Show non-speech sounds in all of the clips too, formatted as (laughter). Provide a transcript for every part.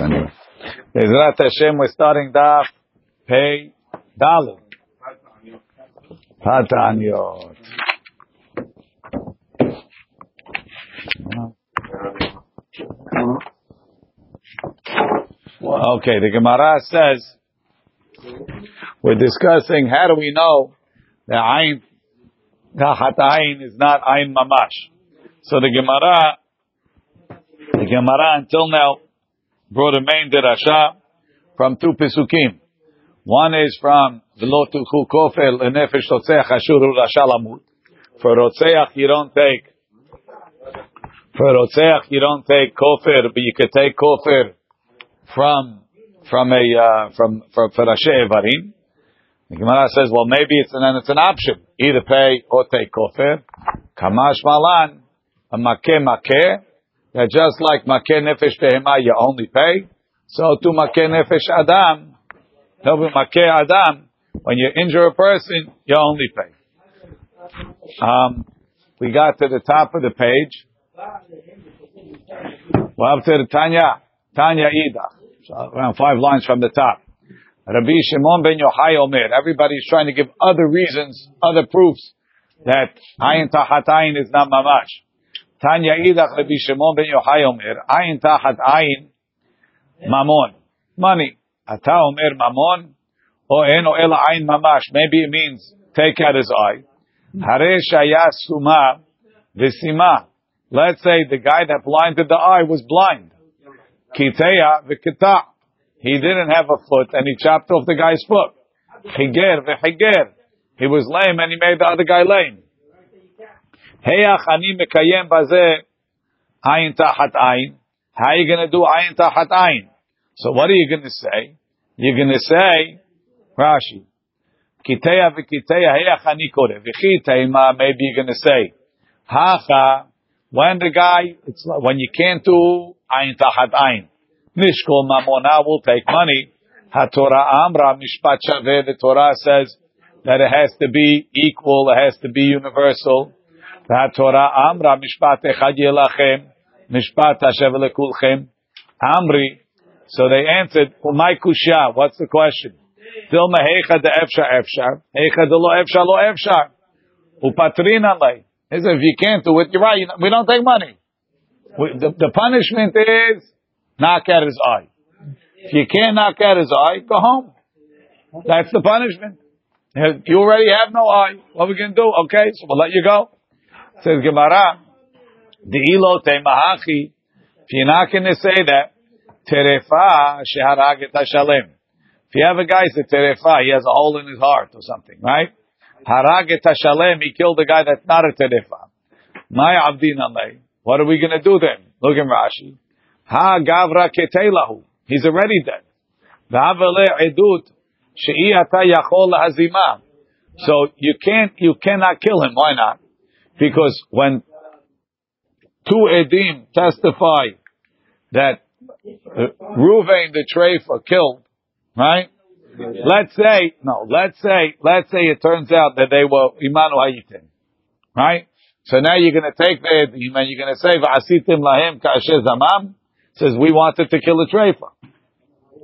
Anyway. Bezrat Hashem, we're starting Daf Pei Dalet. Patanyot. Okay, the Gemara says we're discussing how do we know that Ain Gahat Ain is not Ain Mamash. So the Gemara, the Gemara until now brought a main derasha from two pesukim. One is from V'lo tuchu kofel lenefesh totzeach ashuru rashalamut. For rotzeach you don't take. For rotzeach you don't take kofir, but you could take kofir from from a uh, from for for Evarim. The Gemara says, well, maybe it's an it's an option. Either pay or take kofir. Kamash malan, a makeh makeh. That just like makeh nefesh behema, you only pay. So to makeh nefesh adam, he'll be makeh adam. When you injure a person, you only pay. Um, we got to the top of the page. Well, the Tanya, Tanya Ida. So around five lines from the top. Rabbi Shimon ben Yochai Omer. Everybody's trying to give other reasons, other proofs that ayin tahat ayin is not mamash. Tanya idach Rabbi Shimon ben Yochai Omer. Ayin tahat ayin mamon. Money. Ata Omer mamon. O eno ela ayin mamash. Maybe it means take out his eye. Hare shaya suma v'sima. Let's say the guy that blinded the eye was blind. Kiteya v'kita. He didn't have a foot and he chopped off the guy's foot. Chiger v'chiger. He was lame and he made the other guy lame. Heyach ani mekayem bazeh ayin tahat ayin. How are you going to do ayin tahat ayin? So what are you going to say? You're going to say, Rashi, kiteya v'kiteya heyach ani kore. V'chiteima, maybe you're going to say, hacha, when the guy, it's when you can't do ayin tahat ayin. Nishkol mamona will take money. HaTorah amra mishpat shaveh. The Torah says that it has to be equal, it has to be universal. HaTorah amra mishpat echad yelachem, mishpat hashev lekulchem. Amri. So they answered, Umay kusha. What's the question? De efshar efshar. Heicha de lo efshar lo efshar. Upatrin alay. He said, if you can't do it, you're right. We don't take money. We, the, the punishment is knock out his eye. If you can't knock out his eye, go home. That's the punishment. You already have no eye. What are we going to do? Okay, so we'll let you go. Says Gemara, De'ilo mahachi. If you're not going to say that, terefa sheharaget hashalem. If you have a guy a terefa, he has a hole in his heart or something, right? Haraget hashalem, he killed a guy that's not a terefa. My abdin alay. What are we going to do then? Look at Rashi. Ha gavra ketelahu. He's already dead. V'avele edut she'i ata yachol hazima. So you can't, you cannot kill him. Why not? Because when two edim testify that uh, Ruvain the Treifa killed, right? Let's say, no, let's say, let's say it turns out that they were Imanu Hayitim, right? So now you're going to take the edim and you're going to say, V'asitim lahim ka'asher zamam, says we wanted to kill the treifa.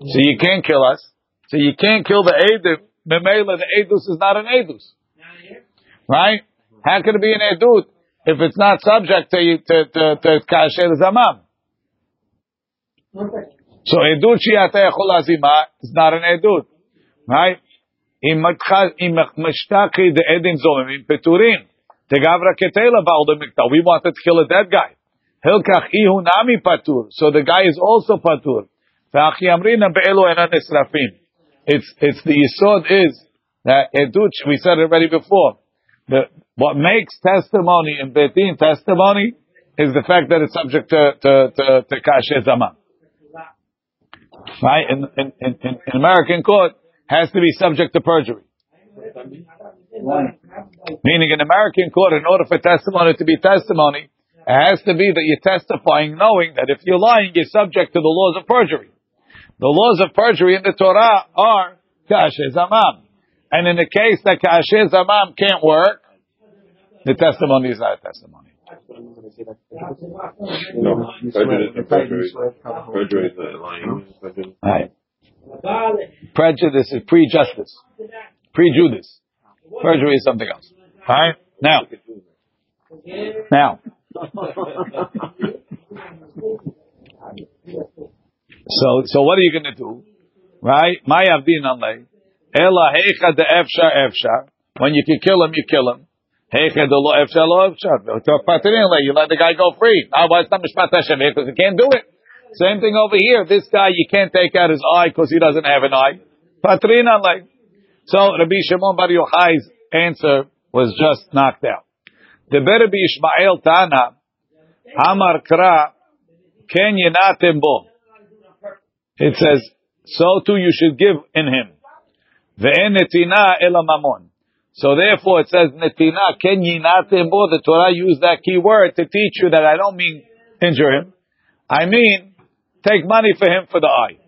So you can't kill us. So you can't kill the edus. Memela, the edus is not an edus. Right? How can it be an edut if it's not subject to to to, to kasher zamam? So edut shiata yachol azima is not an edut. Right? אם משתקי דעדים זוממים פטורים. תגברה כתלה באו במקטע. We wanted to kill a dead guy. Hilkach ihu nami patur. So the guy is also patur. It's, it's the yisod is that educh, we said it already before. the, what makes testimony in betin testimony is the fact that it's subject to, to, to, to kasher zaman. Right? In, in, in, in American court, has to be subject to perjury. Meaning in American court, in order for testimony to be testimony, it has to be that you're testifying knowing that if you're lying, you're subject to the laws of perjury. The laws of perjury in the Torah are kasher zamam. And in the case that kasher zamam can't work, the testimony is not a testimony. No, prejudice and perjury. Perjury is lying. Prejudice. Right. Prejudice is prejustice. Prejudice. Perjury is something else. Alright? Now. Now. So, so what are you going to do? Right? My avdin alay. Ela heicha de efshar efshar. When you can kill him, you kill him. Heicha de lo efshar lo efshar. You let the guy go free. Why not mishpat Hashem? Because he can't do it. Same thing over here. This guy, you can't take out his eye because he doesn't have an eye. Patrin alay. So Rabbi Shimon Bar Yochai's answer was just knocked out. The Rabbi Ishmael Tana, Amar Kra, Ken Yenatim Bo. It says, so too you should give in him. Ve'en netina mamon. So therefore it says netina ken yinatim bo. The Torah used that key word to teach you that I don't mean injure him. I mean take money for him for the eye.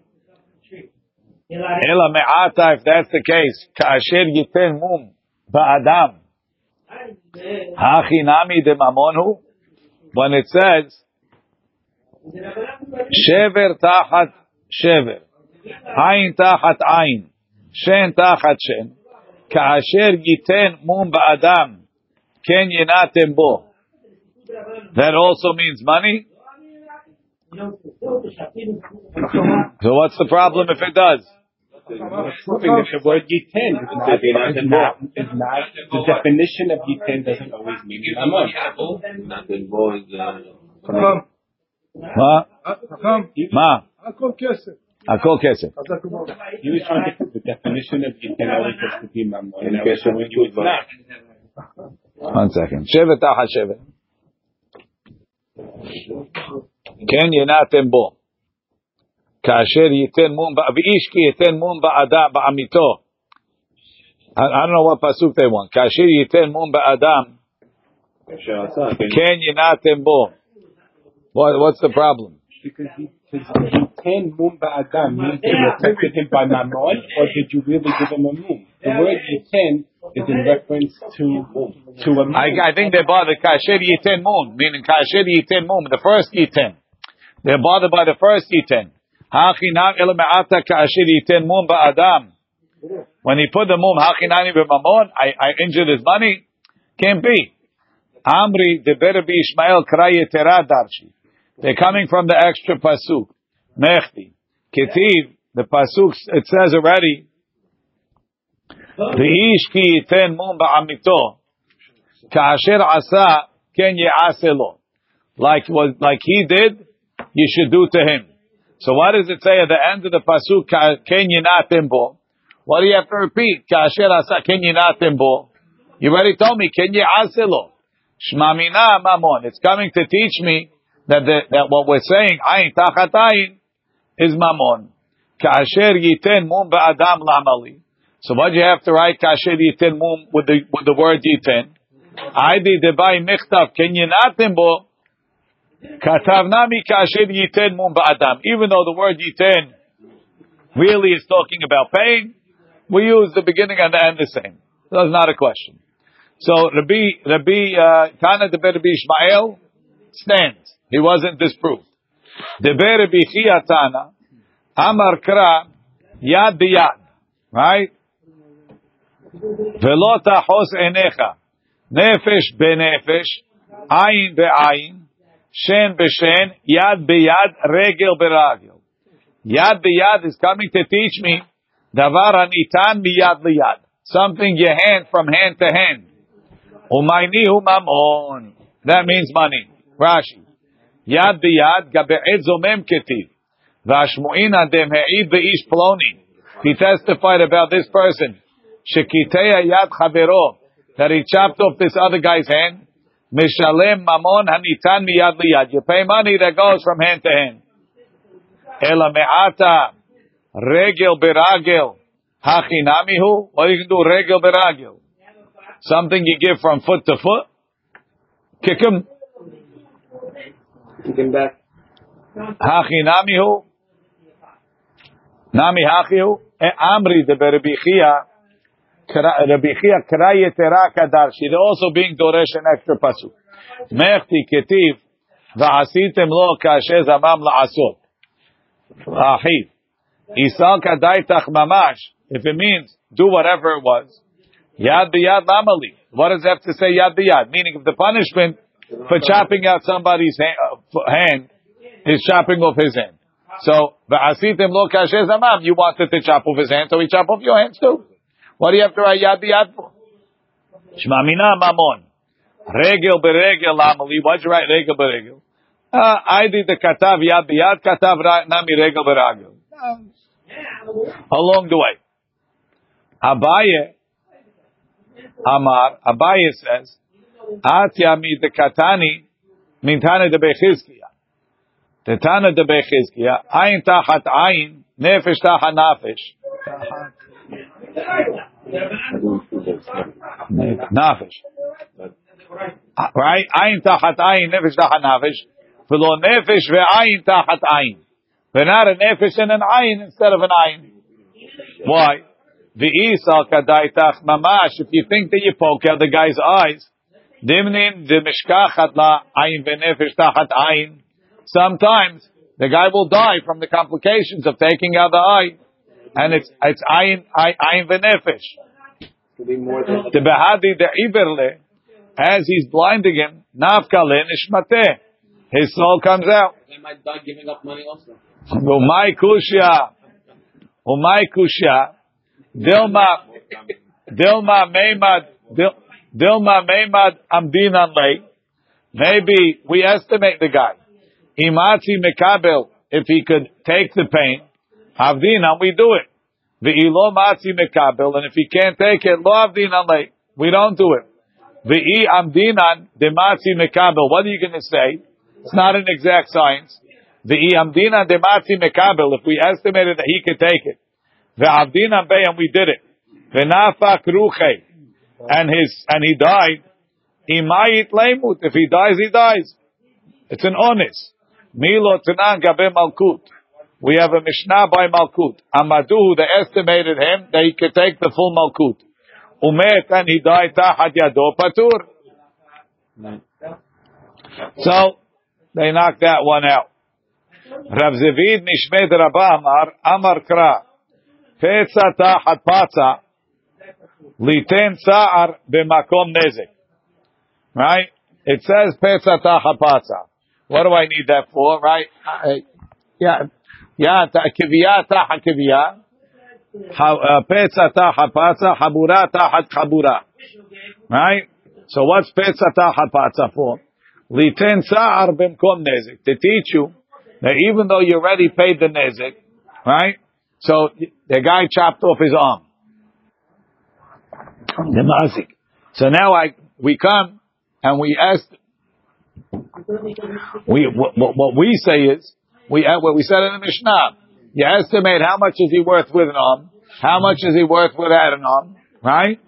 Ela me'ata, if that's the case, ka'asher yiten mum ba'adam. Hachinami de mamonhu. When it says, shever tachat shever, ayin tachat ayin, shen tachat shen, ka'asher yiten mum ba'adam, ken yenatem bo. That also means money? So what's the problem if it does? proving that the word yitin is not, is not, is not, the definition of yitin doesn't always mean mamon. Nothing bo is, uh, מה? מה? הכל כסף. הכל כסף. חזק מאוד. He was trying to the definition of yitin always has to be mamon. אין And I was קשר showing you it's לתשובה. not. One second. שבט תחת שבט. כן ינעתם בו. כאשר ייתן מום, ב- ואיש כי ייתן מום בעדה, בעמיתו. I I don't know what pasuk they want. כאשר ייתן מום באדם, כאשר עשה, כן. כן ינעתם בו. What, what's the problem? Because he, because yitin mum ba'adam means you protected him by mamon, or did you really give him a mum? The word yitin is in reference to to a mum. I, I think they're bothered. Kasher yiten mum, meaning kasher yiten mum, the first yiten. They're bothered by the first yiten. Hachinam el me'ata kasher yiten mum ba'adam. When he put the mum, hachinani b'mamon, I, I injured his money. Can't be. Amri de better be Ishmael krayetera darshi. They're coming from the extra pasuk. Mechti. Ketiv, the pasuk, it says already, ואיש כי ייתן מום בעמיתו, כאשר עשה, כן יעשה לו. Like, was, like he did, you should do to him. So what does it say at the end of the pasuk, כן יינעתם בו? What do you have to repeat? כאשר עשה, כן יינעתם בו. You already told me, כן יעשה לו. שממינה ממון. It's coming to teach me that, the, that what we're saying, ayin tachat ayin, is mammon. Kasher yiten mum ba'adam lamali. So why do you have to write kasher yiten mum with the, with the word yiten? I did Aidi debay michtav kenyinatim bo katavnami kasher yiten mum ba'adam. Even though the word yiten really is talking about pain, we use the beginning and the end the same. That's not a question. So Rabbi Rabbi uh, Tana de Rabbi Ishmael stands. He wasn't disproved. Deber bichiyatana amar kra yad biyad. Right? Velota tahos enecha. Nefesh benefesh. Ayin be'ayin. Shen beshen, Yad biyad. Regel beragel. Yad biyad is coming to teach me davar anitan miyad liyad. Something your hand from hand to hand. U'maini u'mamon, That means money. Rashi. יד ביד, גבעת זומם כתיב. והשמועינא דמעיד באיש פלוני. He testified about this person. Shekitea yad chavero, that he chopped off this other guy's hand. Mishalem mamon hanitan miyad liyad. You pay money that goes from hand to hand. Ela me'ata regel beragel hachinamihu. What do you can do regel beragel? Something you give from foot to foot. Kick him. Him back. Hachinamihu. Nami hachihu. Amri de berabichia. Rabbi Chia Kraya Teraka Darshi. They're also being Doresh an extra pasuk. Mechti ketiv va'asitem lo kasher zamam la'asot. Ahiv. Isal kadaitach mamash. If it means do whatever it was. Yad biyad lamali. What does it have to say yad biyad? Meaning if the punishment for chopping out somebody's hand is chopping off his hand. So. You wanted to chop off his hand, so he chop off your hands too. What do you have to write yad biyad for? Shmamina mamon. Regel beregel lamali. Why'd you write regel beregel? Uh, I did the katav yad biyad, katav nami regel beregel. Along the way. Abaye, Amar, Abaye says, Atya mi katani, mintane de bechizkiya. Tetana de bechizkiya, ayin tachat ayin, nefesh tachat nafesh. Nafesh. Right? Ayin tachat ayin, nefesh tachat nafesh. V'lo nefesh ve'ayin tachat ayin. not a nefesh and an ayin instead of an ayin. Why? The V'isal kadaitach mamash. If you think that you poke out the guy's eyes, dimnin demishkachat la ayin ve'nefesh tachat ayin. Sometimes the guy will die from the complications of taking out the eye, and it's it's ayin ayin v'nefesh. The behadi the iberle, as he's blinding him, nafkale nishmate. His soul comes out. They might die giving up money also. Umay kushya. Umay kushya. Dilma. Dilma meimad. Dil- Dilma meimad amdinan lay. Maybe we estimate the guy. Imatzi mekabel. If he could take the pain. Avdinan, we do it. Ve'ilo matzi mekabel. And if he can't take it, lo avdinan lay. We don't do it. Ve'i amdinan dematzi mekabel. What are you going to say? It's not an exact science. Ve'i amdinan dematzi mekabel. If we estimated that he could take it. Ve'avdinan bey, and we did it. Ve'nafak ruche. And his, and he died. Imayit lemut. If he dies, he dies. It's an honest. Milo tanan gabe malkut. We have a Mishnah by Malkut. Amadu, they estimated him that he could take the full Malkut. Umet, and he died tahat yado patur. So, they knocked that one out. Rav Zevid Nishmed Rabba Amar, Amar Kra, Petza tahat patza, liten sa'ar b'makom nezek. Right? It says Petza tahat patza. What do I need that for, right? Uh, yeah, yeah, kiviyah tahat kiviyah. Petza tahat patza, habura tahat habura. Right? So what's Petza tahat patza for? Liten sa'ar b'mkom nezek. To teach you that even though you already paid the nezek, right? So the guy chopped off his arm. The mazik. So now I, we come and we ask, we, what, what we say is, we, uh, what we said in the Mishnah, you estimate how much is he worth with an arm, how much is he worth without an arm, right?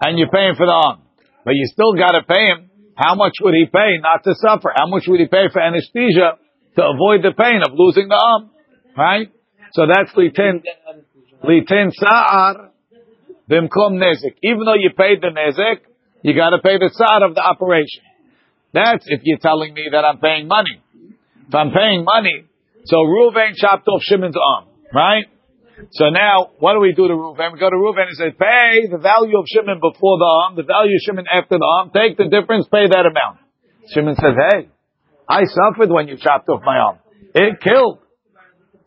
And you're paying for the arm. But you still gotta pay him how much would he pay not to suffer? How much would he pay for anesthesia to avoid the pain of losing the arm? Right? So that's litin, litin sa'ar bimkom nezek. Even though you paid the nezek, you gotta pay the sa'ar of the operation. That's if you're telling me that I'm paying money. If I'm paying money, so Ruvain chopped off Shimon's arm, right? So now, what do we do to Reuven? We go to Reuven and say, pay the value of Shimon before the arm, the value of Shimon after the arm, take the difference, pay that amount. Shimon says, hey, I suffered when you chopped off my arm. It killed.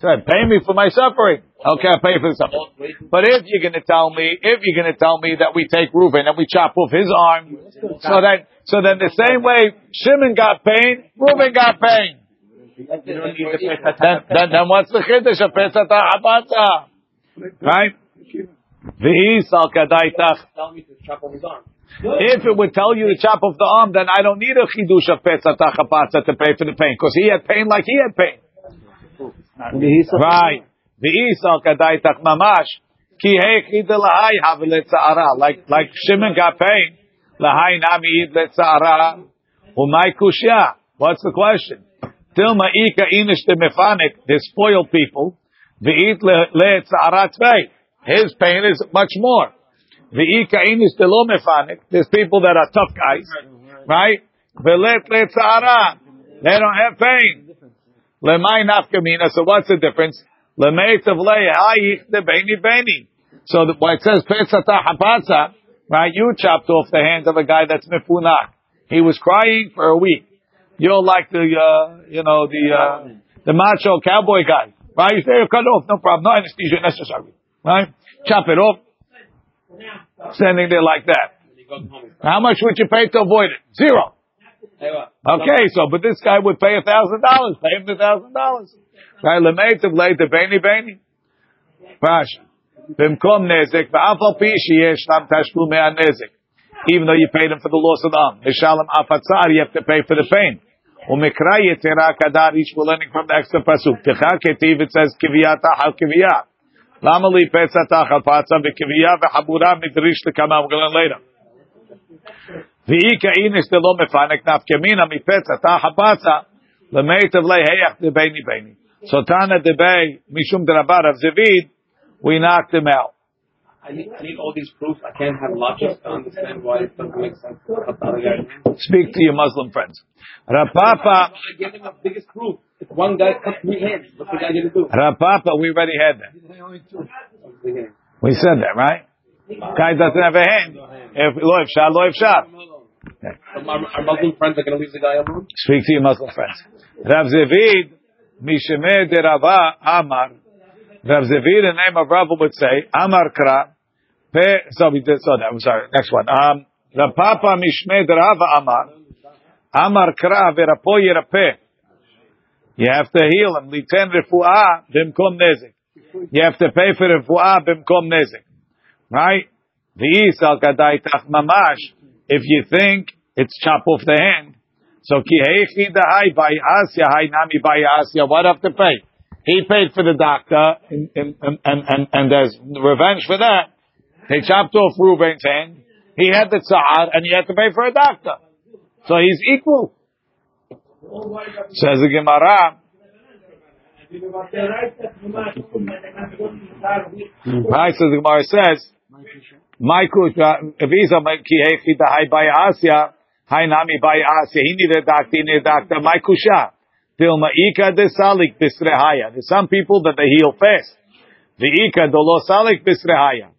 Said, pay me for my suffering. Okay, I'll pay for the suffering. But if you're gonna tell me, if you're gonna tell me that we take Reuven and we chop off his arm, so that, so then the same way Shimon got pain, Reuven got pain. Then, then, then what's the chiddush of Pesach Habata? Right? To. If it would tell you to chop off the arm, then I don't need a chidush of Pesach Habata to pay for the pain, because he had pain like he had pain. Right. V'isal kadaitach mamash. Ki hechid lahai havelet sa'ara. Like, like Shimon got pain. Lahai nami id let sa'ara. Umay kushya. What's the question? Tilma ika inish mefanik, they spoil people. V'it le tza'arat His pain is much more. V'ika inish lo mefanik, there's people that are tough guys, right? velet letzara. They don't have pain. Lemay nafkamina. So what's the difference? Lemay tavlei hayich de beni. So the, when it says pesata hapatza, right? You chopped off the hand of a guy that's mifunach. He was crying for a week. You're like the, uh, you know, the uh, the macho cowboy guy, right? You say cut off, no problem, no anesthesia necessary, right? Chop it off, standing there like that. How much would you pay to avoid it? Zero. Okay, so but this guy would pay a thousand dollars. Pay him the thousand dollars. Right? Lemeitiv later, beni beni. Rashi. Bimkom nezek, ba'afal pi sheyesh tam tashlu me'a. Even though you paid him for the loss of the arm. mishalom afatzar, you have to pay for the pain. Umikra yetera kadar, each we're learning from the extra pasuk. Tichaketiv it says kiviyata hal kiviyah. Lama li pesatach al patza v'kiviyah v'habura midrish l'kama. We're going to learn later. So Tana debay mishum derabar of Zevid, we knocked him out. I need, I need all these proofs. I can't have logic to understand why it doesn't make sense. Speak to your Muslim friends. Rapapa. I gave him the biggest proof. If one guy cut three hands, what the guy didn't do? Rapapa, we already had that. We said that, right? Guy doesn't have a hand. If loif shah, loif shah. Speak to your Muslim friends. Rav Zevid, Mishemeh de Rava Amar. Rav Zevid, the name of Rava would say, Amar Kra. Pe, so we did, so that, I'm sorry, next one. Um, the Papa Mishmeh de Rava Amar. Amar Kra verapo yerape. You have to heal him. Liten refuah bimkom nezik. You have to pay for refuah bimkom nezik. Right? V'is al kadai tach mamash. If you think it's chop off the hand. So ki heichi dahai by asya, hai nami by asya. What have to pay? He paid for the doctor, and, and, and, and, and there's revenge for that. They chopped off Reuben's hand. He had the tzar, and he had to pay for a doctor. So he's equal. Says the Gemara. Right, so the Gemara says, Michael, visa äh, ki hechi dahai by asya, hai nami by asya. He a doctor, he a doctor. My kusha. Dilma ika de salik bisrehaya. There's some people that they heal fast. The ika dolo salik bisrehaya.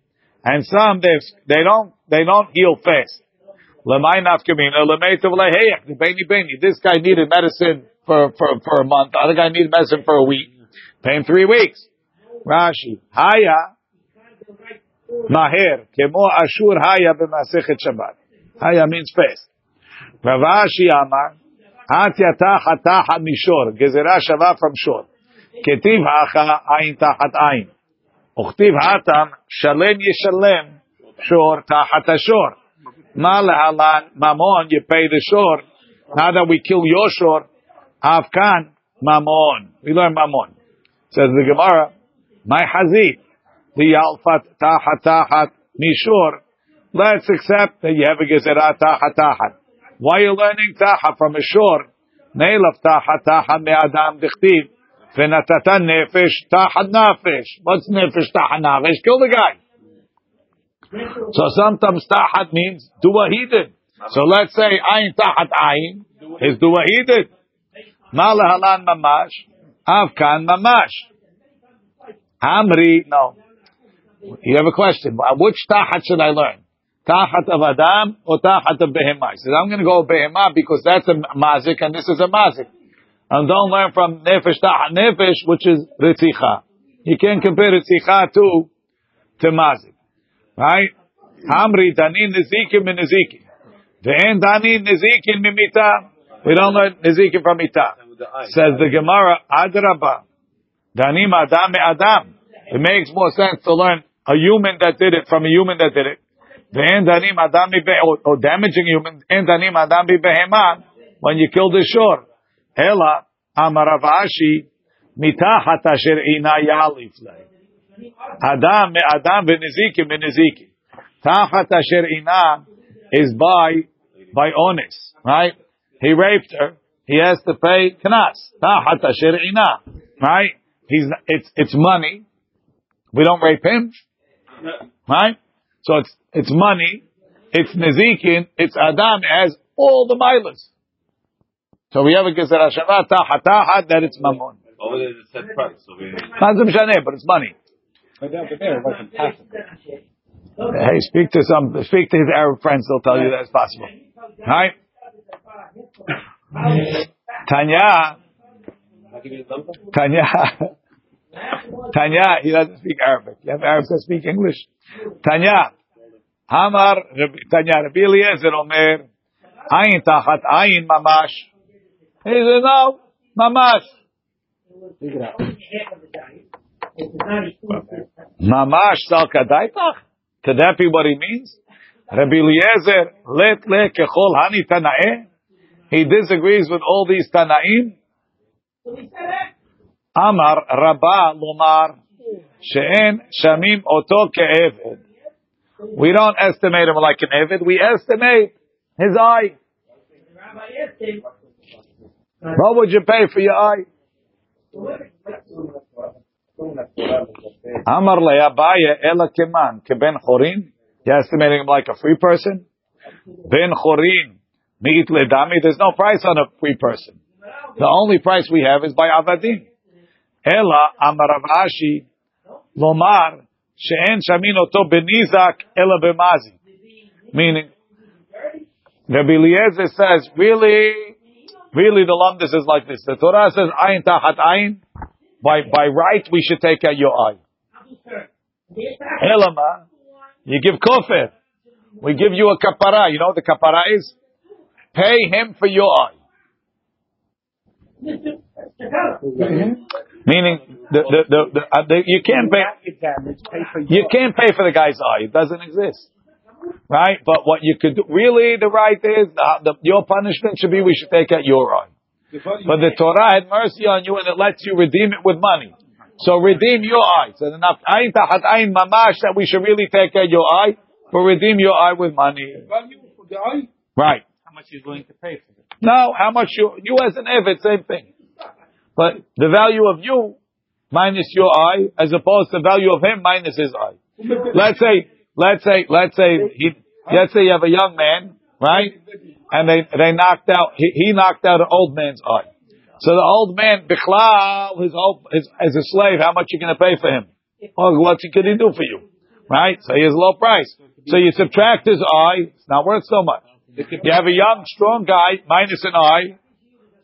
And some they don't they don't heal fast. Lemay nafkamina lemetav leheyach the beni beni. This guy needed medicine for for for a month. The other guy needed medicine for a week. Pay him three weeks. Rashi haya maher kemo ashur haya b'masechet Shabbat. Haya means fast. Ravashi amar. את יתחת תחת מישור, גזירה שווה from shore. כתיב האחה עין תחת עין. וכתיב האטם שלם ישלם שור תחת השור. מה להלן ממון you pay the shore. Now that we kill your shore, אף כאן ממון. We learn ממון. Says the Gemara, my hazit, The liyalfat tahat tahat mishur. Let's accept that you have a gezerah tahat tahat. Why are you learning tahat from mishur? Neilaf tahat tahat me'adam dichtiv. Venatata nefesh tahat nefesh. What's nefesh tahat nefesh? Kill the guy. So sometimes tahat means do what he did. So let's say ain tahat ain is do what he did. Malahalan mamash, avkan mamash. Amri, no. You have a question. Uh, which tahat should I learn? Tahat of Adam or Tahat of Behemah? He says, I'm going to go Behemah because that's a mazik and this is a mazik. And don't learn from Nefesh Tahat Nefesh, which is Ritzicha. You can't compare Ritzicha to, to mazik. Right? Hamri Dani Nezikim min Nezikim. Ve'en Dani Nezikim mimita. We don't learn Nezikim from Mita. Says the Gemara, Adraba. Danim Adam Adam. It makes more sense to learn a human that did it from a human that did it. Ve'en danim adam or, damaging human, En danim adam behema when you kill the shore. Ela amaravashi mitachat asher ina yalif Adam adam v'niziki v'niziki. Tachat asher ina is by by honest, right? He raped her. He has to pay knas. Tachat asher ina, right? He's it's it's money. We don't rape him, right? So it's it's money, it's Nezikin, it's Adam, it has all the milas. So we have a gezerah shava tahat tahat that it's mamon. Over there, it's a set price. So shaneh, but it's money. But over there, it wasn't possible. Hey, speak to some, speak to his Arab friends. They'll tell you that's possible. Right? Tanya, I'll give you the number. Tanya, (laughs) Tanya. He doesn't speak Arabic. You have Arabs that speak English. Tanya, Hamar, Tanya, Rabbi Eliezer Omer, Ayin tachat ayin mamash. He says no, mamash. Figure it out. Mamash? Could that be what he means? Rabbi Eliezer, let le kechol hani tanae? He disagrees with all these tanaim. Amar Rabba Lomar, she'en shamim oto ke'eved. We don't estimate him like an Evid, we estimate his eye. What would you pay for your eye? Amar le Abaye ela keman keben chorin. You're estimating him like a free person? Ben chorin mi'it ledami. There's no price on a free person. The only price we have is by avadim. Ela amar Rav Ashi lomar she'en shamin oto benizak ela bemazi. Meaning, Rabbi Eliezer says, really, really the lumdus is like this. The Torah says, ayin tahat ayin. By, by right, we should take out your eye. Elama, you give kofir. We give you a kapara. You know what the kapara is? Pay him for your eye. (laughs) Meaning, the, the, the, the, uh, the, you can't pay, Rapid damage, pay for you can't pay for the guy's eye. It doesn't exist. Right? But what you could do, really the right is, uh, the, your punishment should be we should take out your eye. But the Torah had mercy on you and it lets you redeem it with money. So redeem your eye. So enough ayin tahat ayin mamash that we should really take out your eye, but redeem your eye with money. Value for the eye. Right. How much he's willing to pay for it. No, how much you, you as an Evid, same thing. But the value of you minus your eye as opposed to the value of him minus his eye. Let's say, let's say, let's say, he, let's say you have a young man, right? And they, they knocked out, he, he knocked out an old man's eye. So the old man, Bichlal, his, old- his, as a slave, how much you to pay for him? Well, what can he do for you? Right? So he has a low price. So you subtract his eye, it's not worth so much. You have a young, strong guy, minus an eye,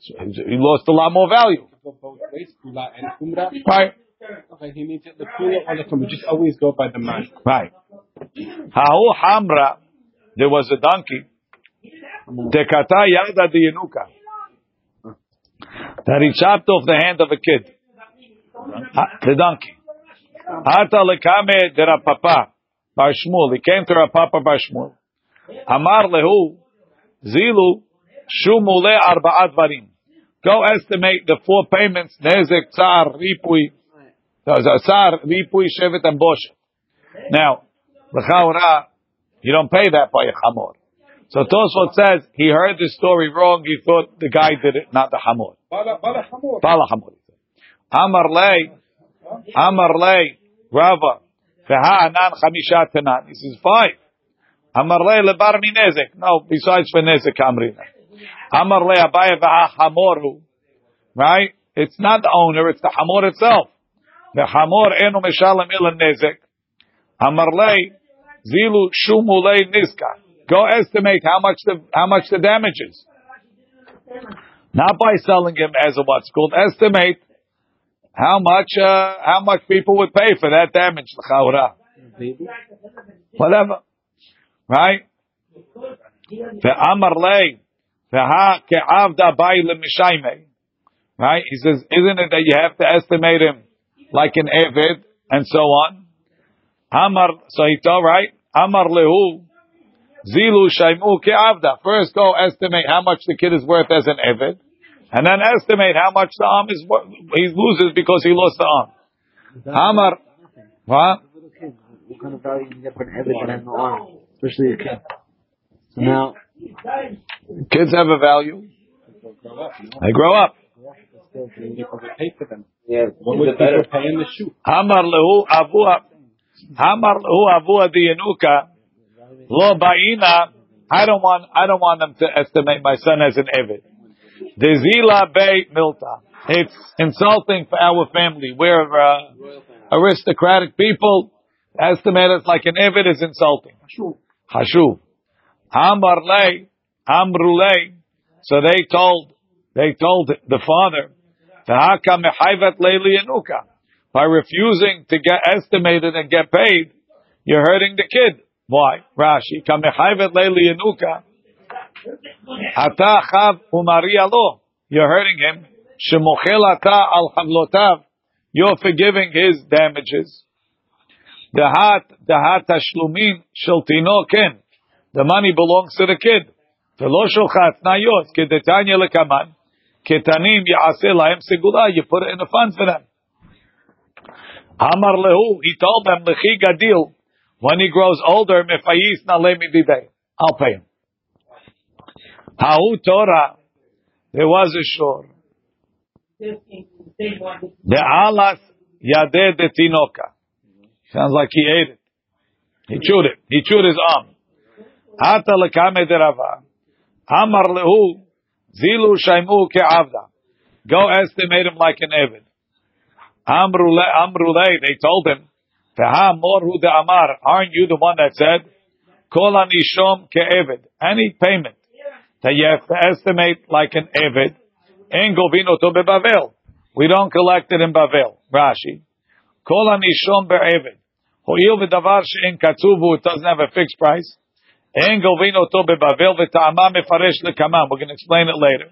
he lost a lot more value. Go both ways, kula and kumra. Right? Okay, he needs it the kula or the kumra. Just always go by the man. Right. Hahu Hamra, there was a donkey. Tekata yada diyanuka. That he chopped off the hand of a kid. The donkey. Ata lekame de Rapapa bar Shmuel. He came to Rapapa bar Shmuel. Amar lehu zilu shumule arba'at varim. Go estimate the four payments. Nezek, tsar, ripui. Tsar, ripui, shevet, and boshet. Now, l'chaura, you don't pay that by a chamor. So Tosfot says he heard the story wrong. He thought the guy did it, not the hamor. Bala, hamor. Bala hamor. Amar lei, Amar lei, Rava, v'ha anan chamisha tanan. He says five. Amar lei lebar minezek. No, besides for nezek amrina. Amar lei abaya v'ha hamoru. Right? It's not the owner, it's the hamor itself. The hamor enu meshalem ila nezek. Amar lei, zilu shumu lei niska. Go estimate how much the how much the damage is. Not by selling him as a what's called. Estimate how much uh, how much people would pay for that damage. Whatever, right? The amar lei, Right? He says, isn't it that you have to estimate him like an evid and so on? Amar, so he told, right? Amar lehu, zilu shaymu ke'avda. First go estimate how much the kid is worth as an evid, and then estimate how much the arm is worth. He loses because he lost the arm. Amar, what? What kind of value you get for an arm? Especially a kid. So now, Kids have a value. They grow up. Still, you need to pay for them. Yeah, What would people pay in the shoe? Amar lehu avua, Amar lehu avua diyanuka, lo ba'ina. I don't want, I don't want them to estimate my son as an evid. Dezila Bay Milta. It's insulting for our family. We're uh, aristocratic people. Estimate us like an Evid is insulting. Hashuv. Amar lay, Amrulay. So they told, they told the father. By refusing to get estimated and get paid, you're hurting the kid. Why? Rashi. Kamehayvet leili yanuka. Ata chav. You're hurting him. You're forgiving his damages. Dahat dahat tashlumin shel tinoken. The money belongs to the kid. Velo shulchat nayot kedetanya lekaman. Ketanim ya'aseh lahem segula. You put it in the fund for them. Amar lehu. He told them lechi gadil. When he grows older, mefayis na lemi bibei. I'll pay him. Ha'u Torah. There was a shore. The alas de tinoka. Sounds like he ate it. He chewed it. He chewed his arm. Hata lekame de Rava. Amar lehu zilu shaimu ke'avda. Go estimate him like an Evid. Amrule, Amrule, they told him, Teha morhu de Amar, aren't you the one that said, Kol anishom ke'evid. Any payment that you have to estimate like an Evid, en govino to bebavel. We don't collect it in Bavel. Rashi. Kol anishom be'evid. Ho'il v'davar she'en katzuvu, it doesn't have a fixed price. En govino to bebavel v'ta'ama mefaresh lekamam. We're going to explain it later.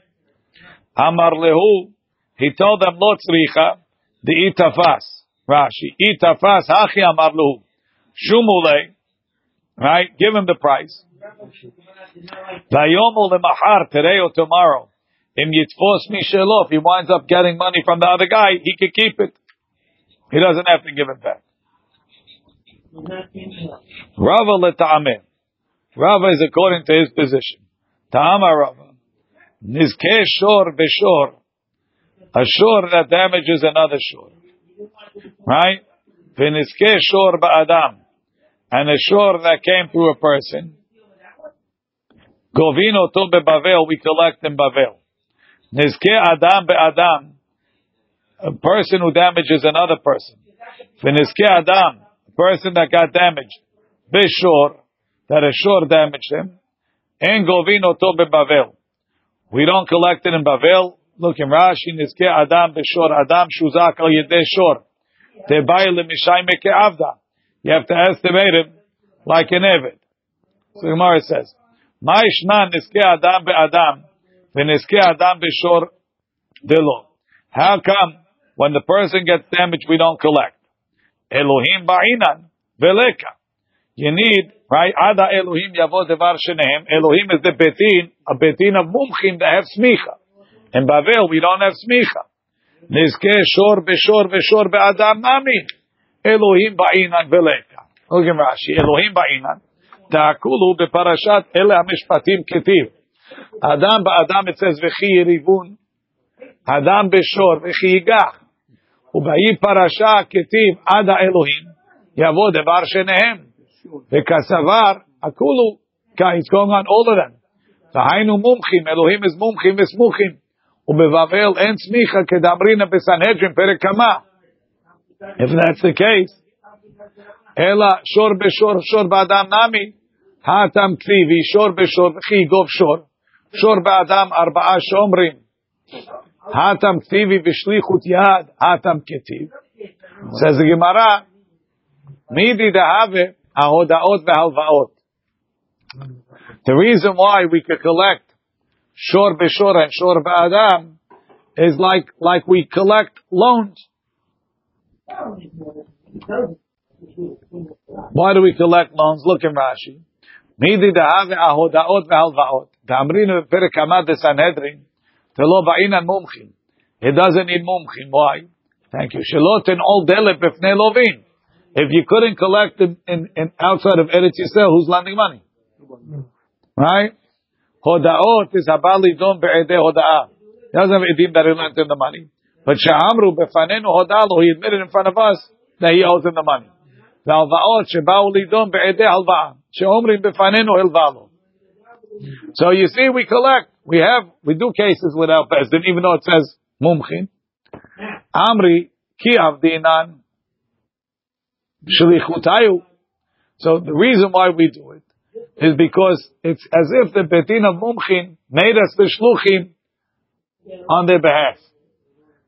Amar lehu, he told them, lo the itafas. Rashi. Itafas, hachi amar lehu. Shumule, right? Give him the price. Vayomu today or tomorrow. Im yitfos mishelo, if he winds up getting money from the other guy, he can keep it. He doesn't have to give it back. Rava leta'ameh. Rava is according to his position. Ta'ama Rava. Nizke shor b'shor. A shor that damages another shor. Right? V'nizke shor ba'adam. And a shor that came through a person. Govino to bebavel, we collect in Bavel. Nizke adam be'adam. A person who damages another person. V'nizke adam. A person that got damaged. B'shor. That a shor damaged him. En govino to bebavel. We don't collect it in Bavel. Look in Rashi, Nizke Adam Beshor Adam Shuzak Al Yedeh Shor. Tebai. You have to estimate him like an Evid. So Gemara says, Ma'ishna Nizke Adam Be Adam, Nizke Adam Beshor Delo. How come when the person gets damaged we don't collect? Elohim Ba'inan Veleka. You need, right? Ada Elohim Yavo Devar Shenehem. Elohim is the betin, a betin of mumchim that have smicha. In Bavel, we don't have smicha. Nizke shor b'shor v'shor be'adam nami. Elohim ba'inan veleka. Look at Rashi. Elohim ba'inan. Ta'akulu beparashat ele hamishpatim ketiv. Adam ba'adam it says v'chi yirivun. Adam b'shor v'chi yigach. ובאי פרשה כתיב עד האלוהים יבוא דבר שניהם וכסבר הכולו it's going on all of them והיינו מומחים אלוהים is מומחים וסמוכים ובבבל אין סמיכה כדאמרינא בסנהדרין פרק כמה if that's the case אלא שור בשור שור באדם נמי האטם כתיבי שור בשור וכי גוב שור שור באדם ארבעה שומרים האטם כתיבי בשליחות יד האטם כתיב says the Gemara מידי דהווה ahodaot vehalvaot. The reason why we could collect shor b'shor and shor b'adam is like like we collect loans. Why do we collect loans? Look in Rashi. Midi dehave ahodaot vehalvaot. Damrinu perek hamad Sanhedrin. Telo ba'inan mumchim. It doesn't need. Why? Thank you. Shelotin all delep b'fnei. If you couldn't collect in, in, in outside of Eretz Yisrael, who's lending money? Right? Hodaot is habali don be'edeh hoda'ah. He doesn't have edim that he lent him the money. But sha'amru befanenu hodalo, he admitted in front of us that he owes him the money. V'alva'ot sheba'u lidon be'edeh halva'ah. She'omrim befanenu hilvalo. So you see, we collect. we have, we do cases without Bezdin, even though it says Mumchin. Amri, Ki Avdinan, Shlichutayu. So the reason why we do it is because it's as if the Betin of Mumchin made us the Shluchim on their behalf.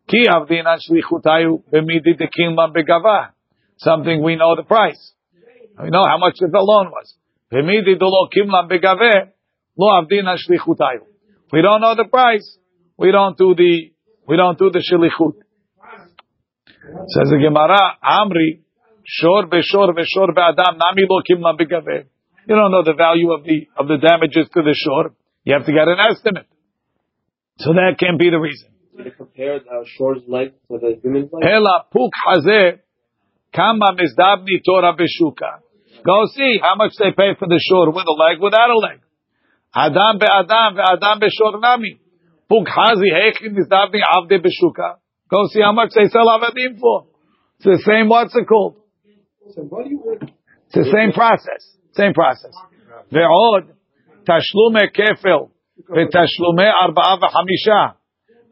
Ki Avdinan Shlichutayu, Bemidi Dekimba Begava. Something we know the price. We know how much the loan was. Bemidi Dolo Kimlam Begave, Lo Avdinan Shlichutayu. We don't know the price. We don't do the we don't do the shilichut. Says the Gemara, Amri, shor beshor beshor be'adam nami lo kimla b'gaveh. You don't know the value of the of the damages to the shor. You have to get an estimate. So that can't be the reason. Did you compare the shor's leg to the human's leg? Ela puk hazeh kama mizdabni Torah beshuka. Go see how much they pay for the shore with a leg, without a leg. Adam be'adam ve'adam beshor nami. Puk hazi heichin mizdabni avde beshuka. Go see how much they sell avadim for. It's the same, what's it called? It's the same process. Same process. ועוד, תשלומי כפל ותשלומי ארבעה וחמישה.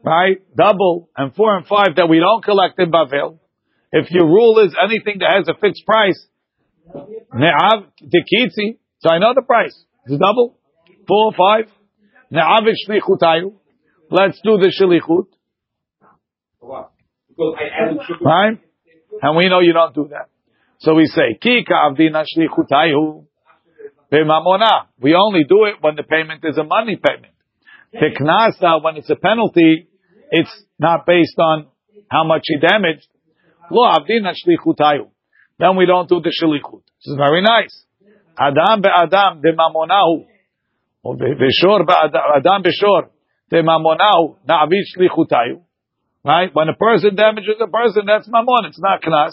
Right? Double and four and five that we don't collect in Bavel. If your rule is anything that has a fixed price, ne'av tekitzi, so I know the price. It's double. Four, five. Ne'av shlichutayu. Let's do the shlichut. Right? And we know you don't do that. So we say, Kika avdina shlichutayu b'mamona. We only do it when the payment is a money payment. Tiknasa, when it's a penalty, it's not based on how much he damaged. Lo avdina shlichutayu. Then we don't do the shlichut. This is very nice. Adam be'adam b'mamonahu. Or b'shor be'adam b'shor b'mamonahu na'avid shlichutayu. Right? When a person damages a person, that's mamon. It's not knas.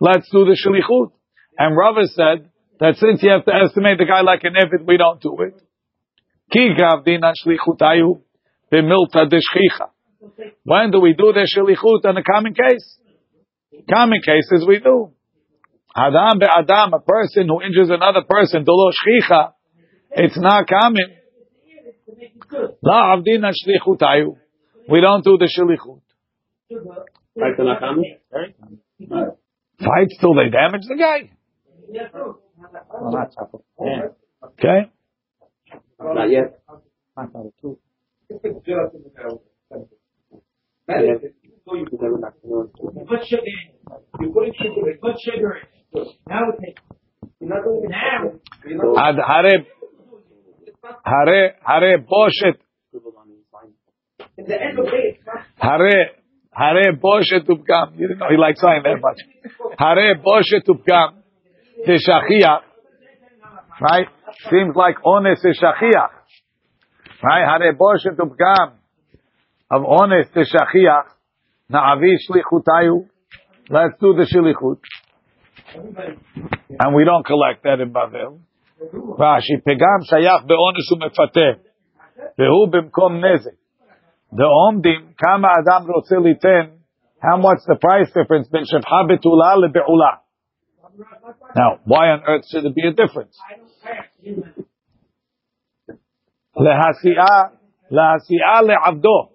Let's do the shlichut. And Rava said that since you have to estimate the guy like an ifit, we don't do it. Ki gavdinan shlichutayu b'milta deshchicha. When do we do the shlichut in a common case? Common cases we do. Adam be'adam, a person who injures another person, dolo shchicha, it's not common. La avdinan shlichutayu. We don't do the shlichut. Right, they're not common? Fight till they damage the guy. Okay? Not yet. Put sugar in. You put sugar. You put sugar in. Now it takes. Now. Ad hare hare hare boshet At the end of the day, hare hare boshet upgam. You didn't know he likes saying that much. Hare boshet upgam. Teshachiach. Right? Seems like honest is shachiach. Right? Hare boshet upgam. Of honest is shachiach. Na'avi shlichutayu. Let's do the shlichut. And we don't collect that in Bavel. Rashi, פגם שייך באונס ומפתה, והוא במקום נזק. דעומדים, כמה אדם רוצה ליתן, how much the price difference between shevha betula le? Now, why on earth should there be a difference? Lehasia, le'avdo.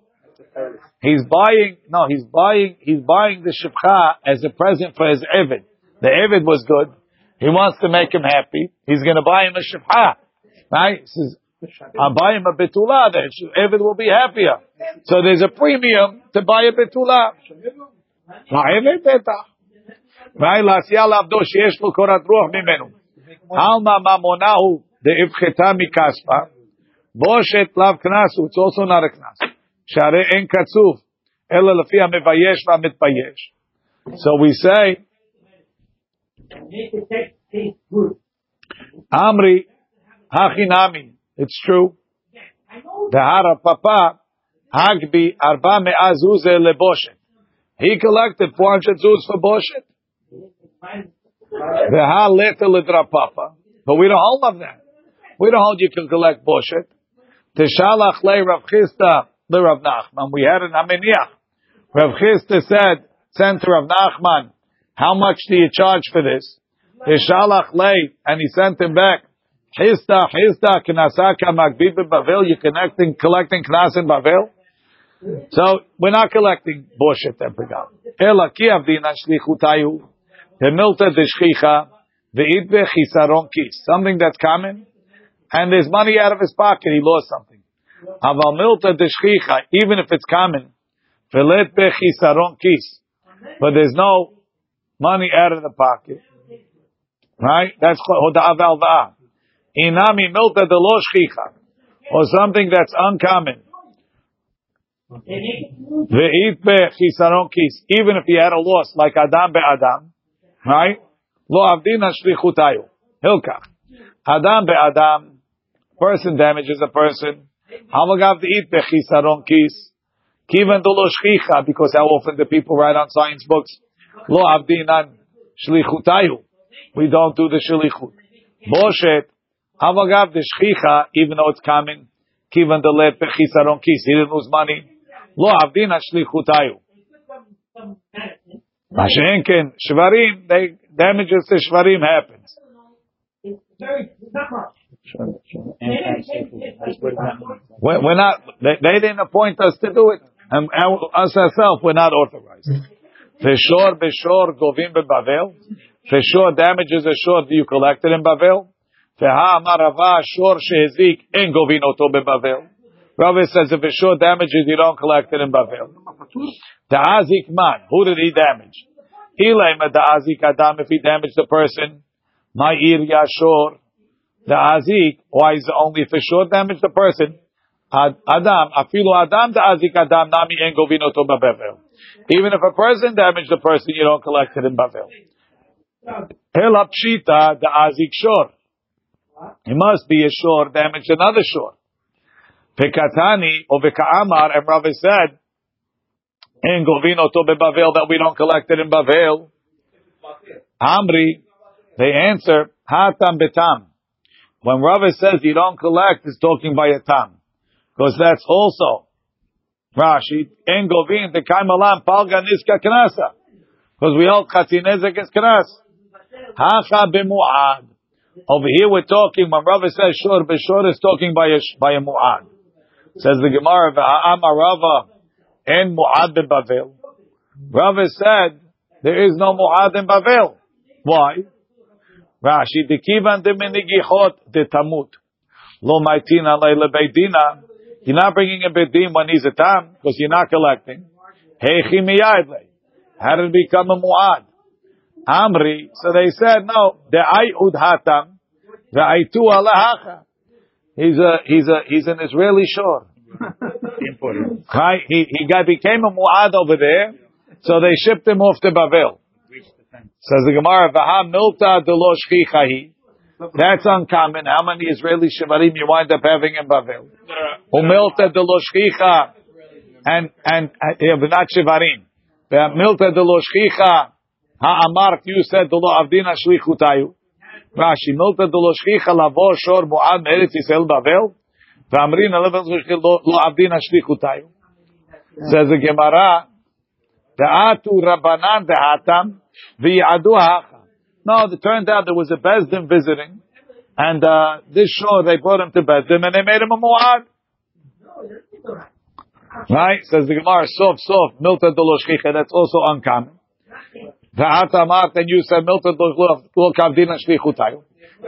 He's buying, no, he's buying, he's buying the shivcha as a present for his Eved. The Evid was good. He wants to make him happy. He's going to buy him a shivcha. Right? He says, Abayim a betula, the Eved will be happier. So there's a premium to buy a betula. Ha'eved betach. Right? La'asiyah la'avdo sheyesh lo korat ruach mimenu. Alma mamonahu de'ivcheta mikaspa. Boshet lav knasu. It's also not a knas. Share en katsuf. Ela lafi ha'mevayesh va'mitbayesh. So we say, Amri, hachinami it's true. The Hara Papa, Hagbi Arba Me'azuze leboshet. He collected 400 zuz for boshet. The Ha Leta Papa. But we don't hold of that. We don't hold you can collect boshet. Teshalach Le Rav Chisda Le Rav Nachman. We had an Aminiach. Rav Chisda said, send to Rav Nachman, how much do you charge for this? The Teshalach Le, and he sent him back, Hista, hista, knasaka magbi Bavel. You're connecting, collecting knas in Bavel. So we're not collecting that we got. Ela ki avdina shlichutayu. Hemilta deshchicha. Ve'itbe chisaron kis. Something that's common. And there's money out of his pocket. He lost something. Aval milta deshchicha. Even if it's common. Ve'let be chisaron kis. But there's no money out of the pocket. Right? That's hoda'av alva'ah. Inami milta lo shchicha. Or something that's uncommon. Ve'it be chisaron kis. Even if he had a loss, like Adam be Adam. Right? Lo avdina shlichutayu. Hilkach. Adam be Adam. Person damages a person. Hamagav de'it be chisaron kis. Kivan lo shchicha. Because how often do people write on science books? Lo avdinan shlichutayu. We don't do the shlichut. Boshet. Hamagav the shchicha, even though it's common. Kivan the let bechisaron kis. He didn't lose money. Lo avdina shlichutayu. Mashenken shvarim, they damages to shvarim happens. We're, not. They, they didn't appoint us to do it, um, and, and us ourselves we're not authorized. Feshor beshor govim bebavel. Feshor damages a shor do you collect it in Bavel? Feha amarava shor shehezik en govin oto bebavel. Rabbi says if a shor damages you don't collect it in Bavel. Ta'azik man, who did he damage? Ilema da'azik adam if he damaged the person. Ma'ir yashor. The azik, why is it only if a shor damaged the person? Ad- Adam, afilu Adam da'azik Adam nami en govin oto bebavel. Even if a person damaged the person, you don't collect it in Bavel. Hela pshita the azik shor. It must be a shor damaged another shor. Pekatani or veka'amar, and Rabbi said, in govino to bebavel that we don't collect it in Bavel. Amri, they answer, hatam betam. When Rabbi says you don't collect, he's talking by a tam. Because that's also Rashi, en govin the kaimalam palga niska knasa. Because we hold chatinezek is knas. Hacha b'mu'ad. Over here we're talking, when Rava says shor, b'shor is talking by a, by a mu'ad. Says the Gemara, v'ha'am Rava en mu'ad b'bavel. Rava said, there is no mu'ad in Bavel. Why? Rashi, dekivan de minigichot de tamut. Lo maitina leile beidina. You're not bringing a bedim when he's a tam, because you're not collecting. How did it become a mu'ad? Amri, so they said, no, the ayud hatam, the aitu alahacha. He's a, he's a, he's an Israeli shor. (laughs) Right? He, he got, became a mu'ad over there, so they shipped him off to Bavel. Says the Gemara, Vaha milta de lo shchichahi. That's uncommon. How many Israeli shivarim you wind up having in Bavel? Umilta de lo shchicha. And, and, uh, yeah, but not shivarim. Milta de lo shchicha. Ha'amar, you said de lo avdina shlichutayu. Rashi, milta de lo shchicha lavo shor mu'ad me'eretz Yisrael Bavel. V'amrin alevel lo avdina shlichutayu. Says the Gemara, Da'atu Rabbanan Da'atam V'yadu Hacha. No, it turned out there was a Bezdin visiting, and uh, this shor they brought him to Bezdin and they made him a Mu'ad. Right? Says the Gemara, sof, sof, milta de lo shchicha, that's also uncommon. V'ata amart, and you said milta de lo kavdina shlichutayu.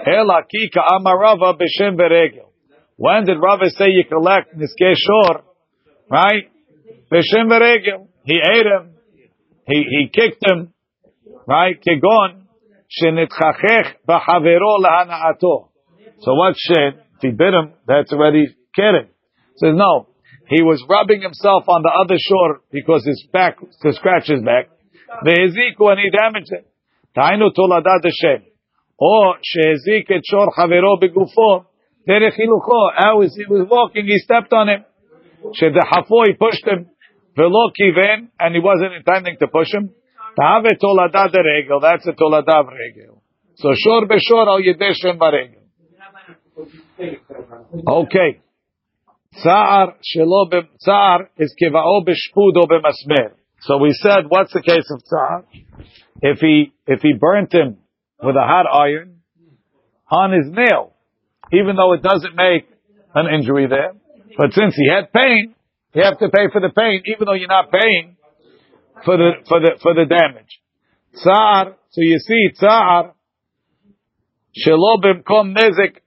Ela ki ka'ama Rava b'shem v'regel. When did Rava say you collect niskei shor? Right? B'shem v'regel. He ate him. He, he kicked him. Right? Kegon. Shenitchachech b'chavero lahana'ato. So what shen? If he bit him, that's already kidding. Says no. He was rubbing himself on the other shor because his back, to scratch his back. Ve'eziku and he damaged it. Tainu toladat Hashem. Or she'ezik et shor chavero begufo. Derech hilucho. As he was walking, he stepped on him. Shedehafo, he pushed him. Velo kiven, and he wasn't intending to push him. Tolada de regel, that's a of regel. So shor beshor al yedeshem baregel. Okay. Tsar shelo be tsar is kivao beshpudo b'masmer. So we said, what's the case of tsar? If he if he burnt him with a hot iron on his nail, even though it doesn't make an injury there. But since he had pain, you have to pay for the pain, even though you're not paying for the for the for the damage. Tsar, so you see, tsar, shelo bimkom nezik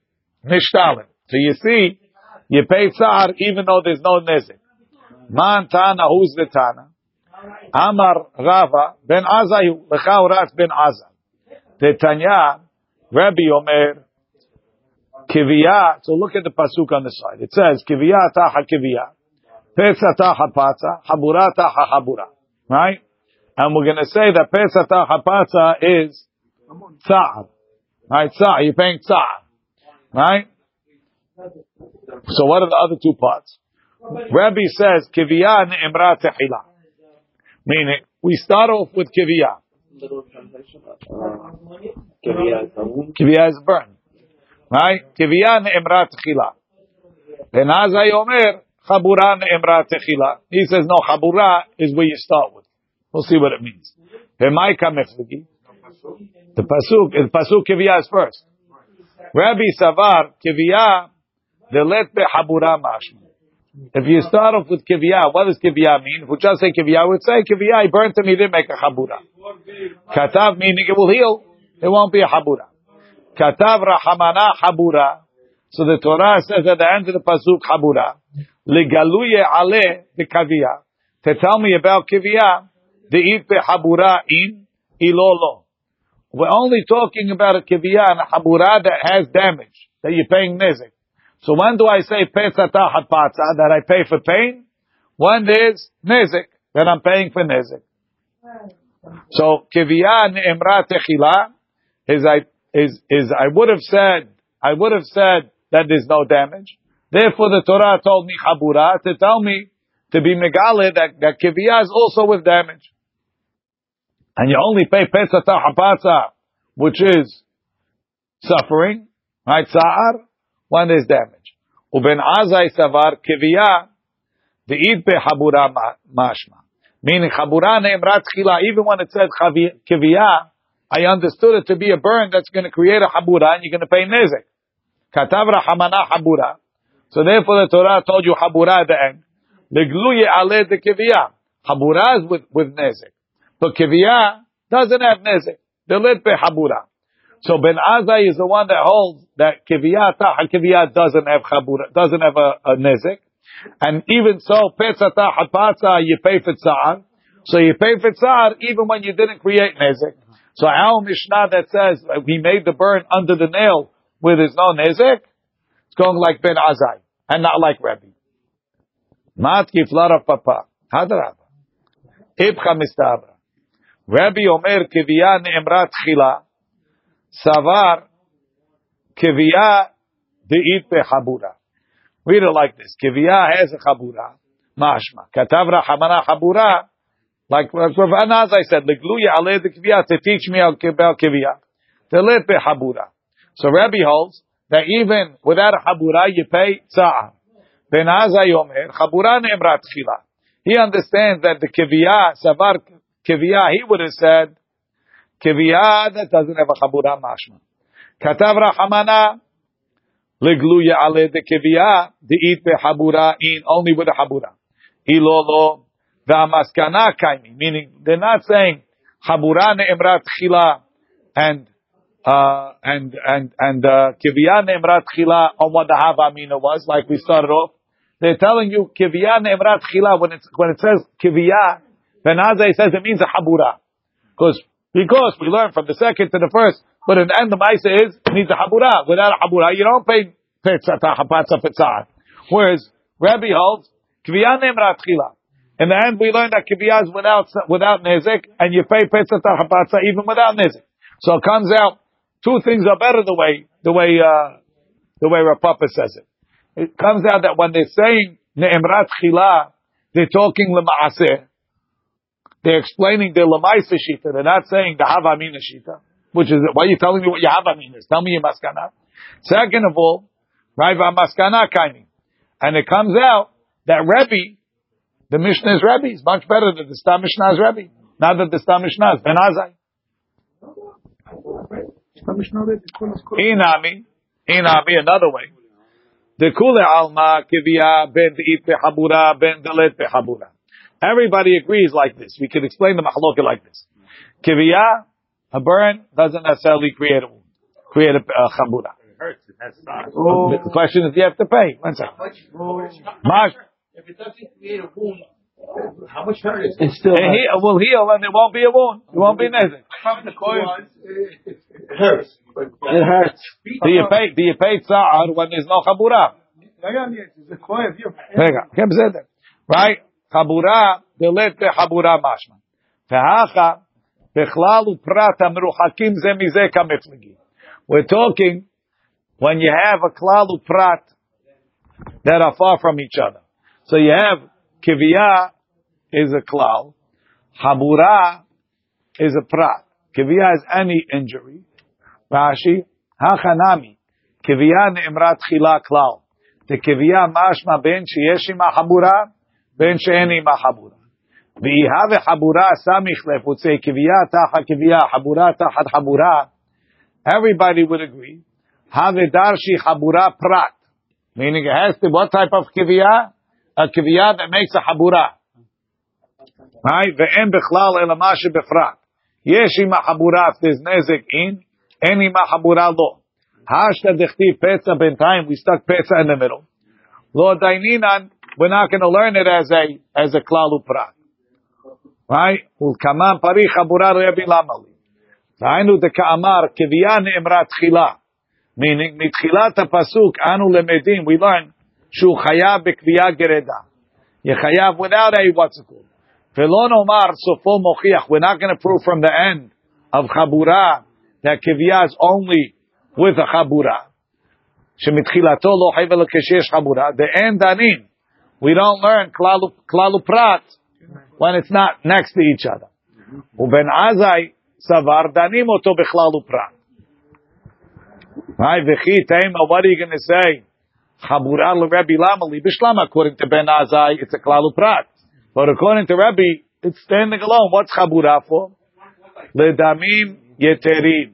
nishtalim. So you see, you pay tsar even though there's no nezik. Man tana, who's the tana? Amar Rava ben Azayu lecha uras ben Azal. Tetanya, Rabbi Omer, Kiviyah. So look at the pasuk on the side. It says Kiviyah taha kiviyah, Pesa taha patza, Habura taha habura. Right? And we're going to say that Pesa taha is tzar. Right? Tzar. You're paying tzar. Right? So what are the other two parts? Rabbi says Kiviyah ne'emra tehila. Meaning, we start off with Kiviyah. Kiviyah is a wound. Kiviyah is burn. Right? Kiviyah ne'emra techila. And Azai Omer, Chabura ne'emra techila. He says, no, Chabura is where you start with. We'll see what it means. V'maika mefligi. The pasuk, the pasuk Kiviyah is first. Rabbi Savar, Kiviyah, the let be Habura mashma. If you start off with Kiviyah, what does Kiviyah mean? If we just say Kiviyah, we would say Kiviyah, he burnt him, he didn't make a Habura. Katav meaning it will heal, it won't be a Habura. Katav Rahamana Habura. So the Torah says at the end of the Pasuk Habura. Legaluye ale the Kaviyah. To tell me about Kiviyah, the be Habura in ilolo. We're only talking about a Kiviyah and a Habura that has damage, that you're paying nizik. So when do I say pesata hapatza that I pay for pain? When there's nizik that I'm paying for nezik. So kiviyah ne'emra techila is I is is I would have said I would have said that there's no damage. Therefore, the Torah told me chabura to tell me to be megale that that kiviyah is also with damage, and you only pay pesata hapatza, which is suffering, right? Sa'ar when there's damage. Uben azai savar the id be habura mashma. Meaning chabura ne'emrat chila. Even when it says kiviyah, I understood it to be a burn that's going to create a habura, and you're going to pay nezek. Katav rahamana habura. So therefore, the Torah told you habura at the end. Legluye ale de kiviyah. Habura is with with nezek, but kiviyah doesn't have nezek. The lit be habura. So Ben Azai is the one that holds that kiviyah taha kiviyah doesn't have chabura, doesn't have a, a. And even so, petza taha patza, you pay for tzar. So you pay for tzar even when you didn't create nezik. So our Mishnah that says he made the burn under the nail where there's no nezik, it's going like Ben Azai and not like Rabbi. Mat kiflara papa. Hadraba. Ibcha mistabra. Rabbi Omer kiviyah ne'emrat chila. Savar Kiviyah De'it Habura. We read it like this. Kiviyah has a Habura. Mashma. Katavra Hamana Habura. Like Rav Anaz I said, Legluya Ale the Kiviyah to teach me about Kiviyah. De'it Habura. So Rabbi holds that even without a you pay Tza'ah. Ben Azai Habura Ne'emrat Chila. He understands that the Kiviyah, Savar Kiviyah, he would have said, Kiviyah that doesn't have a chabura mashma. Katav Rahamana legluya ale de kiviyah de'it behabura in only with a habura. Ilolo v'amaskana kaimi meaning they're not saying habura ne'emrat chila and uh, and and and kiviyah ne'emrat chila on what the havamina was like we started off. They're telling you kiviyah ne'emrat chila when it's when it says kiviyah. Ben Azai says it means a habura because because we learn from the second to the first, but in the end the Maisa is, needs a habura. Without a habura, you don't pay petzah. Whereas Rabbi holds, kviyah chila. In the end we learn that kviyah is without, without nezik, and you pay petzata hapatza even without nezik. So it comes out, two things are better the way, the way, uh, the way Rapapa says it. It comes out that when they're saying ne'emrat chila, they're talking lema'aseh. They're explaining the Lamaisa Shita. They're not saying the Havamina Shita, which is, why are you telling me what your Havamina is? Tell me your Maskana. Second of all, right, Maskana Kaini. And it comes out that Rebbe, the Mishnah is Rebbe, is much better than the Stam Mishnah is Rebbe. Not that the Stam Mishnah is Ben Azai. Inami, Inami, another way. The kule alma kivia ben de'it behabura ben delet behabura. Everybody agrees like this. We could explain the mahaloka like this. Kiviyah, a burn, doesn't necessarily create a wound, create a uh, chambura. Hurts, oh. The question is, do you have to pay? One second. how Mark. If it doesn't create a wound, how much hurt is it? It still will heal and it won't be a wound. It won't be anything. It hurts. It hurts. Do you pay, do you pay tsa'ar when there's no chabura? Right? We're talking when you have a klalu prat that are far from each other. So you have kiviyah is a klal, habura is a prat. Kiviyah is any injury. Rashi hachanami kiviyah neimrat chila klal. The kiviyah mashma ben sheyesh ima habura ima habura. V'ihave habura samich lef, would say kiviyah tacha kiviyah, habura tachat habura. Everybody would agree. Have darshi habura prat. Meaning it has to, what type of kiviyah? A kiviyah that makes a habura. Right? Ve'en bechlal elamashe befrat. Yesh ima habura if there's nezek in, en ima habura lo. Hashta dechti petza bentayim, we stuck petza in the middle. Lo daininan, we're not going to learn it as a, as a klalu prat. Right? Ulkaman pari habura rebi lamali. היינו דקאמר, קביעה נאמרה תחילה. meaning, מתחילת הפסוק אנו למדים, we learn, שהוא חייב בקביעה גרדה. יחייב without a what's it called. ולא נאמר סופו מוכיח, we're not going to prove from the end of חבורה that קביעה is only with a חבורה. שמתחילתו לא חייב אלא כשיש חבורה. The end דנים. We don't learn klalu prat when it's not next to each other. Uben azai savar danim oto bechlalu prat. Right? V'chi teima, what are you going to say? Chaburah Rabbi Lamali Bishlam, according to Ben Azai, it's a klalu prat. But according to Rabbi, it's standing alone. What's chaburah for? Ledamim yeterim.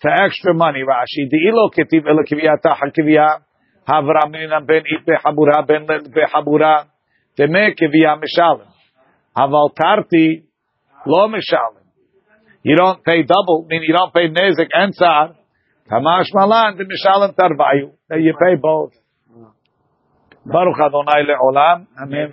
For extra money, Rashi. De'ilo ketiv ela kiviyata hakiviyah. קביעה, העברה מינם בין אית בחבורה, בין בחבורה, דמי קביעה משלם. אבל תרתי לא משלם. You don't pay double, meaning you don't pay nezik and tzar. Kamash malan, the mishalim tarvayu. That you pay both. Baruch Adonai le'olam. Amen.